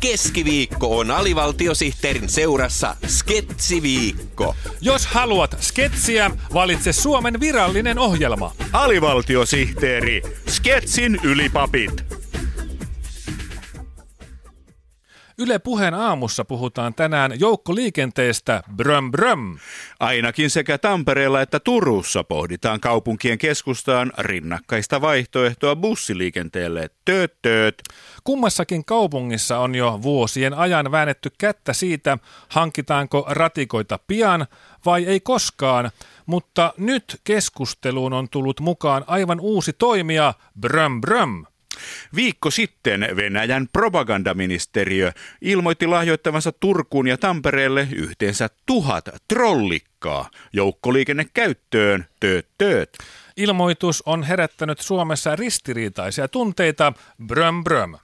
Keskiviikko on alivaltiosihteerin seurassa Sketsiviikko. Jos haluat sketsiä, valitse Suomen virallinen ohjelma. Alivaltiosihteeri, Sketsin ylipapit. Yle Puheen aamussa puhutaan tänään joukkoliikenteestä bröm bröm. Ainakin sekä Tampereella että Turussa pohditaan kaupunkien keskustaan rinnakkaista vaihtoehtoa bussiliikenteelle. Tööt, tööt. Kummassakin kaupungissa on jo vuosien ajan väännetty kättä siitä, hankitaanko ratikoita pian vai ei koskaan, mutta nyt keskusteluun on tullut mukaan aivan uusi toimija, bröm bröm. Viikko sitten Venäjän propagandaministeriö ilmoitti lahjoittavansa Turkuun ja Tampereelle yhteensä tuhat trollikkaa joukkoliikennekäyttöön. Tööt, tööt. Ilmoitus on herättänyt Suomessa ristiriitaisia tunteita. Bröm bröm.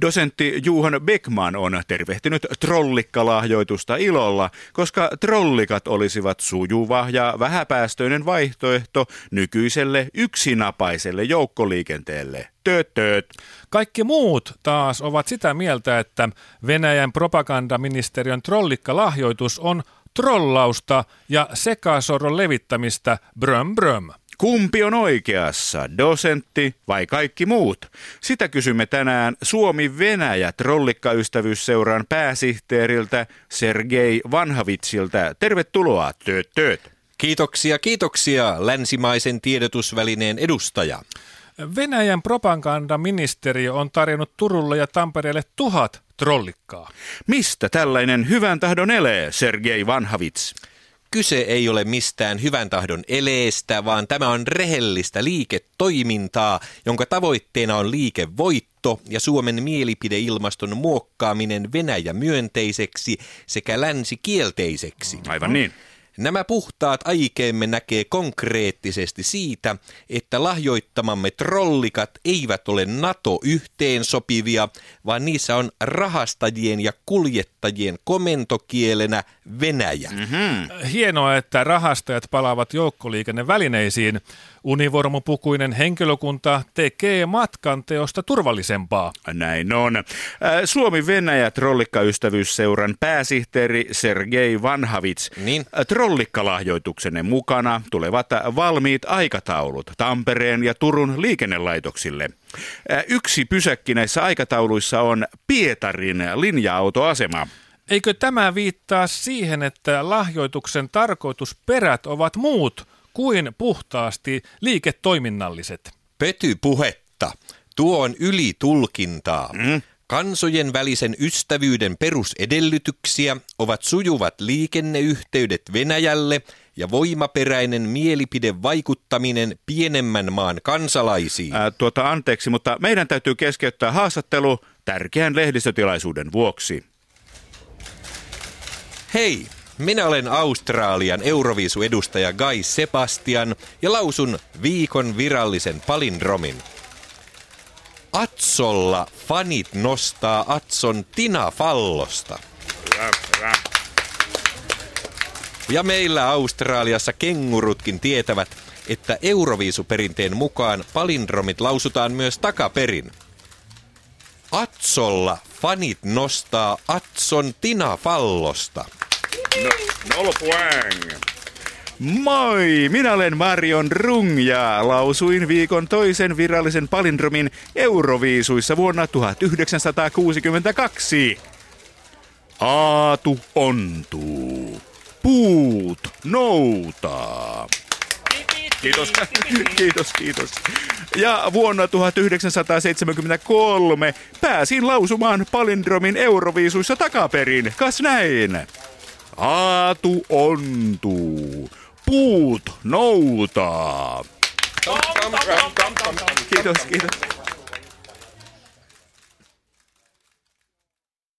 Dosentti Juhan Beckman on tervehtinyt trollikkalahjoitusta ilolla, koska trollikat olisivat sujuva ja vähäpäästöinen vaihtoehto nykyiselle yksinapaiselle joukkoliikenteelle. Tööt, tööt. Kaikki muut taas ovat sitä mieltä, että Venäjän propagandaministeriön trollikkalahjoitus on trollausta ja sekasoron levittämistä bröm bröm. Kumpi on oikeassa, dosentti vai kaikki muut? Sitä kysymme tänään Suomi-Venäjä trollikkaystävyysseuran pääsihteeriltä Sergei Vanhavitsilta. Tervetuloa, tööt tööt. Kiitoksia, kiitoksia länsimaisen tiedotusvälineen edustaja. Venäjän propagandaministeriö on tarjonnut Turulle ja Tampereelle tuhat trollikkaa. Mistä tällainen hyvän tahdon elee, Sergei Vanhavits? Kyse ei ole mistään hyvän tahdon eleestä, vaan tämä on rehellistä liiketoimintaa, jonka tavoitteena on liikevoitto ja Suomen mielipideilmaston muokkaaminen Venäjä myönteiseksi sekä länsi kielteiseksi. Aivan niin. Nämä puhtaat aikeemme näkee konkreettisesti siitä, että lahjoittamamme trollikat eivät ole NATO-yhteensopivia, vaan niissä on rahastajien ja kuljettajien komentokielenä Venäjä. Mm-hmm. Hienoa, että rahastajat palaavat joukkoliikennevälineisiin. Univormupukuinen henkilökunta tekee matkan teosta turvallisempaa. Näin on. Äh, Suomi-Venäjä trollikkaystävyysseuran pääsihteeri Sergei Vanhavits. Niin. Äh, trollikkalahjoituksenne mukana tulevat valmiit aikataulut Tampereen ja Turun liikennelaitoksille. Äh, yksi pysäkki näissä aikatauluissa on Pietarin linja-autoasema. Eikö tämä viittaa siihen, että lahjoituksen tarkoitusperät ovat muut kuin puhtaasti liiketoiminnalliset? Pety puhetta. Tuo on ylitulkintaa. Mm. Kansojen välisen ystävyyden perusedellytyksiä ovat sujuvat liikenneyhteydet Venäjälle ja voimaperäinen mielipidevaikuttaminen pienemmän maan kansalaisiin. Ää, tuota, anteeksi, mutta meidän täytyy keskeyttää haastattelu tärkeän lehdistötilaisuuden vuoksi. Hei, minä olen Australian Euroviisu-edustaja Guy Sebastian ja lausun viikon virallisen palindromin. Atsolla fanit nostaa Atson Tina Fallosta. Hyvä, hyvä. Ja meillä Australiassa kengurutkin tietävät, että Euroviisuperinteen mukaan palindromit lausutaan myös takaperin. Atsolla fanit nostaa Atson Tina Fallosta. No, nolla poäng. Moi, minä olen Marion Rung ja lausuin viikon toisen virallisen palindromin Euroviisuissa vuonna 1962. Aatu ontuu. Puut noutaa. Kiitos, kiitos, kiitos. Ja vuonna 1973 pääsin lausumaan palindromin Euroviisuissa takaperin. Kas näin? Aatu ontuu. Puut noutaa. Kiitos, kiitos.